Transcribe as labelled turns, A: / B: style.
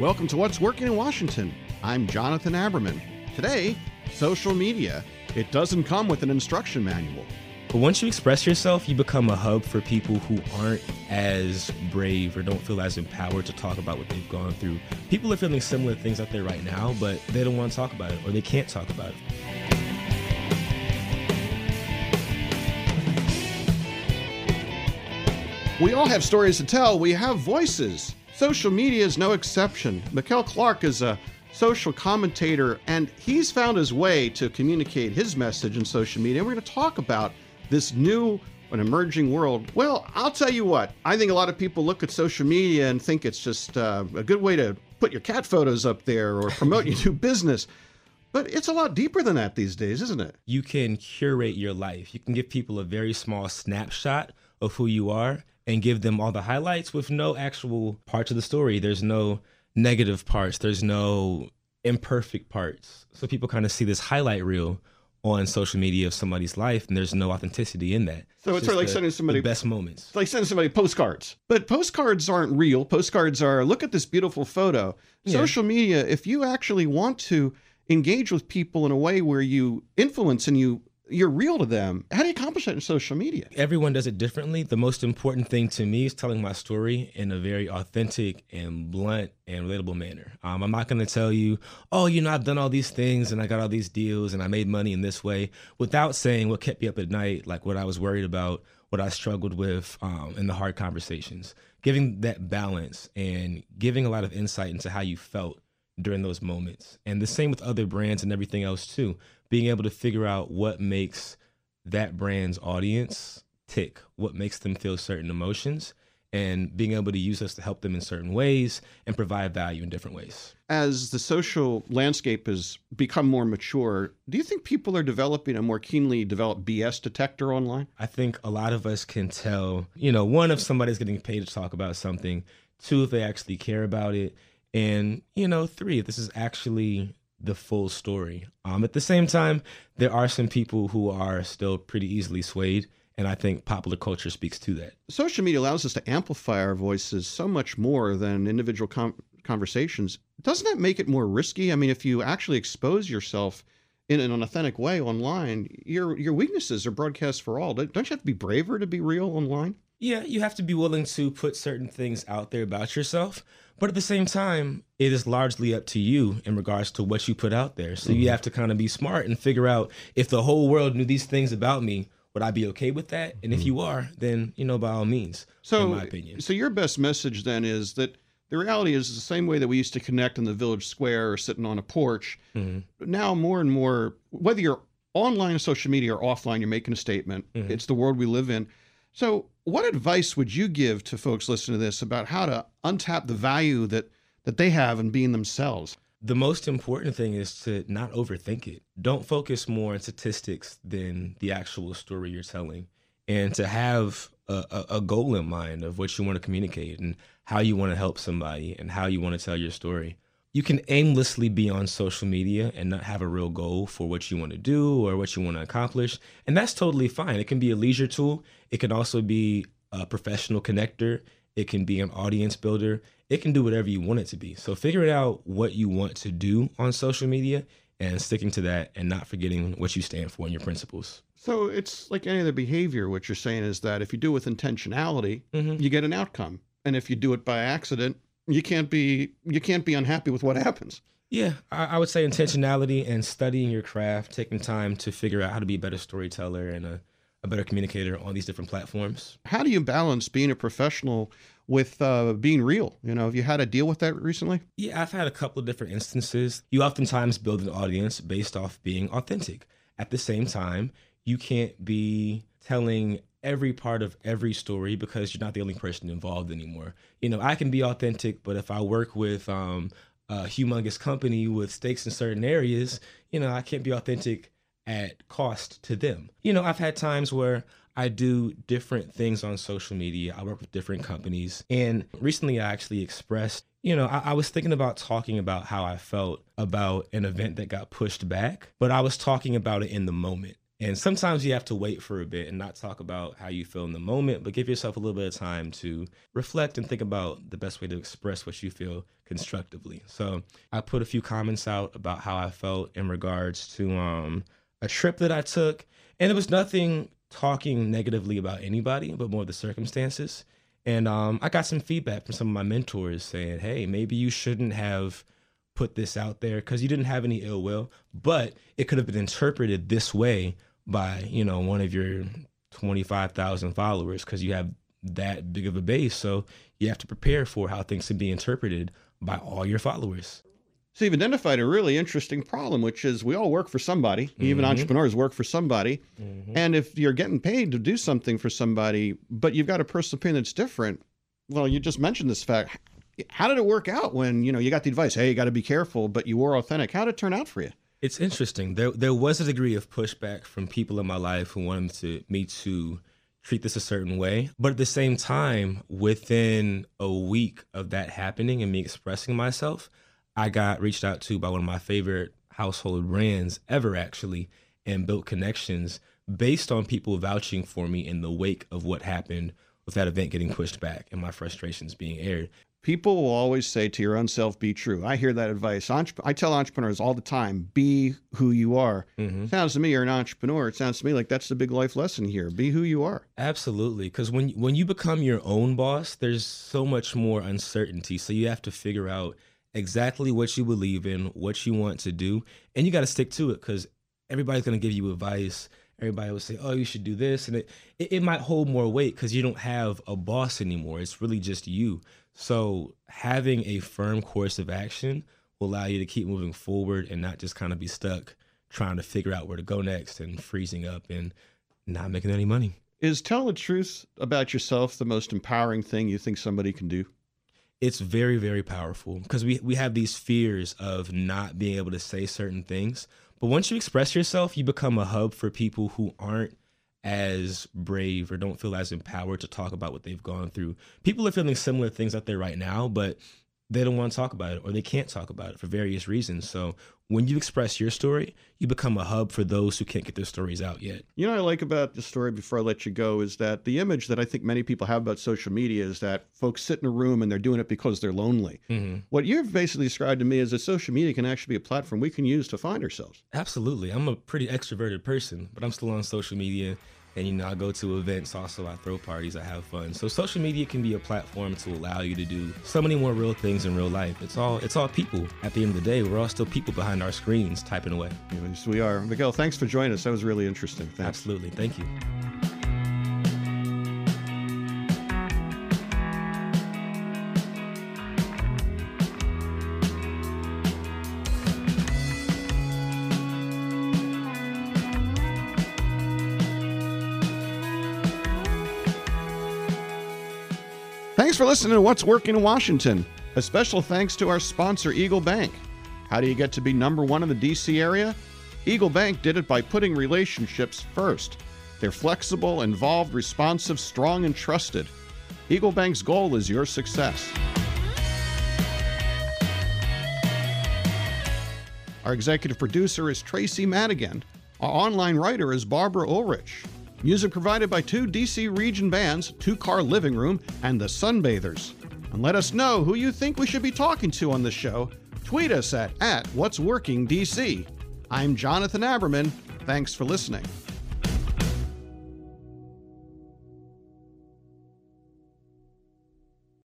A: Welcome to What's Working in Washington. I'm Jonathan Aberman. Today, social media. It doesn't come with an instruction manual.
B: But once you express yourself, you become a hub for people who aren't as brave or don't feel as empowered to talk about what they've gone through. People are feeling similar things out there right now, but they don't want to talk about it or they can't talk about it.
A: We all have stories to tell. We have voices. Social media is no exception. Mikkel Clark is a social commentator, and he's found his way to communicate his message in social media. And we're going to talk about this new and emerging world. Well, I'll tell you what, I think a lot of people look at social media and think it's just uh, a good way to put your cat photos up there or promote your new business. But it's a lot deeper than that these days, isn't it?
B: You can curate your life. You can give people a very small snapshot of who you are and give them all the highlights with no actual parts of the story. There's no negative parts, there's no imperfect parts. So people kind of see this highlight reel on social media of somebody's life and there's no authenticity in that.
A: So it's, sort of like
B: the,
A: sending somebody
B: best moments.
A: It's like sending somebody postcards. But postcards aren't real. Postcards are look at this beautiful photo. Yeah. Social media, if you actually want to engage with people in a way where you influence and you you're real to them. How do you accomplish that in social media?
B: Everyone does it differently. The most important thing to me is telling my story in a very authentic and blunt and relatable manner. Um, I'm not going to tell you, oh, you know, I've done all these things and I got all these deals and I made money in this way without saying what kept me up at night, like what I was worried about, what I struggled with um, in the hard conversations. Giving that balance and giving a lot of insight into how you felt during those moments. And the same with other brands and everything else too being able to figure out what makes that brand's audience tick, what makes them feel certain emotions, and being able to use us to help them in certain ways and provide value in different ways.
A: As the social landscape has become more mature, do you think people are developing a more keenly developed BS detector online?
B: I think a lot of us can tell, you know, one, if somebody's getting paid to talk about something, two, if they actually care about it, and, you know, three, this is actually the full story. Um, at the same time, there are some people who are still pretty easily swayed. And I think popular culture speaks to that.
A: Social media allows us to amplify our voices so much more than individual com- conversations. Doesn't that make it more risky? I mean, if you actually expose yourself in an authentic way online, your your weaknesses are broadcast for all. Don't you have to be braver to be real online?
B: Yeah, you have to be willing to put certain things out there about yourself. But at the same time, it is largely up to you in regards to what you put out there. So mm-hmm. you have to kind of be smart and figure out if the whole world knew these things about me, would I be okay with that? And if mm-hmm. you are, then you know by all means. So, in my opinion.
A: So your best message then is that the reality is the same way that we used to connect in the village square or sitting on a porch. Mm-hmm. Now more and more, whether you're online, on social media, or offline, you're making a statement. Mm-hmm. It's the world we live in. So, what advice would you give to folks listening to this about how to untap the value that that they have in being themselves?
B: The most important thing is to not overthink it. Don't focus more on statistics than the actual story you're telling, and to have a, a, goal in mind of what you want to communicate and how you want to help somebody and how you want to tell your story you can aimlessly be on social media and not have a real goal for what you want to do or what you want to accomplish. And that's totally fine. It can be a leisure tool, it can also be a professional connector, it can be an audience builder, it can do whatever you want it to be. So figure it out what you want to do on social media and sticking to that and not forgetting what you stand for and your principles.
A: So it's like any other behavior. What you're saying is that if you do it with intentionality, mm-hmm. you get an outcome. And if you do it by accident, you can't be you can't be unhappy with what happens.
B: Yeah, I, I, would say intentionality and studying your craft, taking time to figure out how to be a better storyteller and a, a better communicator on these different platforms.
A: How do you balance being a professional with uh, being real? You know, have you had to deal with that recently?
B: Yeah, I've had a couple of different instances. You oftentimes build an audience based off being authentic. At the same time, you can't be telling every part of every story because you're not the only person involved anymore. You know, I can be authentic, but if I work with um, a humongous company with stakes in certain areas, you know, I can't be authentic at cost to them. You know, I've had times where I do different things on social media. I work with different companies. And recently I actually expressed, you know, I, I, was thinking about talking about how I felt about an event that got pushed back, but I was talking about it in the moment And sometimes you have to wait for a bit and not talk about how you feel in the moment, but give yourself a little bit of time to reflect and think about the best way to express what you feel constructively. So I put a few comments out about how I felt in regards to um, a trip that I took. And it was nothing talking negatively about anybody, but more the circumstances. And um, I got some feedback from some of my mentors saying, hey, maybe you shouldn't have put this out there because you didn't have any ill will, but it could have been interpreted this way by, you know, one of your 25,000 followers because you have that big of a base. So you have to prepare for how things can be interpreted by all your followers.
A: So you've identified a really interesting problem, which is we all work for somebody. Mm-hmm. Even entrepreneurs work for somebody. Mm-hmm. And if you're getting paid to do something for somebody, but you've got a personal opinion that's different, well, you just mentioned this fact. How did it work out when you know you got the advice? Hey, you got to be careful, but you were authentic. How did it turn out for you?
B: It's interesting. There, there was a degree of pushback from people in my life who wanted to, me to treat this a certain way. But at the same time, within a week of that happening and me expressing myself, I got reached out to by one of my favorite household brands ever, actually, and built connections based on people vouching for me in the wake of what happened with that event getting pushed back and my frustrations being aired.
A: People will always say to your own self, be true. I hear that advice. I tell entrepreneurs all the time, be who you are. Mm-hmm. Sounds to me you're an entrepreneur. It sounds to me like that's the big life lesson here. Be who you are.
B: Absolutely. Because when, when you become your own boss, there's so much more uncertainty. So you have to figure out exactly what you believe in, what you want to do, and you got to stick to it because everybody's going to give you advice. Everybody would say, "Oh, you should do this," and it it, it might hold more weight because you don't have a boss anymore. It's really just you. So having a firm course of action will allow you to keep moving forward and not just kind of be stuck trying to figure out where to go next and freezing up and not making any money.
A: Is telling the truth about yourself the most empowering thing you think somebody can do?
B: It's very very powerful because we we have these fears of not being able to say certain things. But once you express yourself you become a hub for people who aren't as brave or don't feel as empowered to talk about what they've gone through. People are feeling similar things out there right now but they don't want to talk about it or they can't talk about it for various reasons. So when you express your story, you become a hub for those who can't get their stories out yet.
A: You know, I like about the story before I let you go is that the image that I think many people have about social media is that folks sit in a room and they're doing it because they're lonely. Mm-hmm. What you've basically described to me is that social media can actually be a platform we can use to find ourselves.
B: Absolutely. I'm a pretty extroverted person, but I'm still on social media and you know i go to events also i throw parties i have fun. So social media can be a platform to allow you to do so many more real things in real life. It's all it's all people. At the end of the day we're all still people behind our screens typing away.
A: Yes we are. Miguel thanks for joining us. That was really interesting. Thanks.
B: absolutely. Thank you
A: Thanks for listening to What's Working in Washington. A special thanks to our sponsor, Eagle Bank. How do you get to be number one in the DC area? Eagle Bank did it by putting relationships first. They're flexible, involved, responsive, strong, and trusted. Eagle Bank's goal is your success. Our executive producer is Tracy Madigan. Our online writer is Barbara Ulrich. Music provided by two DC region bands, Two Car Living Room and The Sunbathers. And let us know who you think we should be talking to on the show. Tweet us at, at What's Working DC. I'm Jonathan Aberman. Thanks for listening.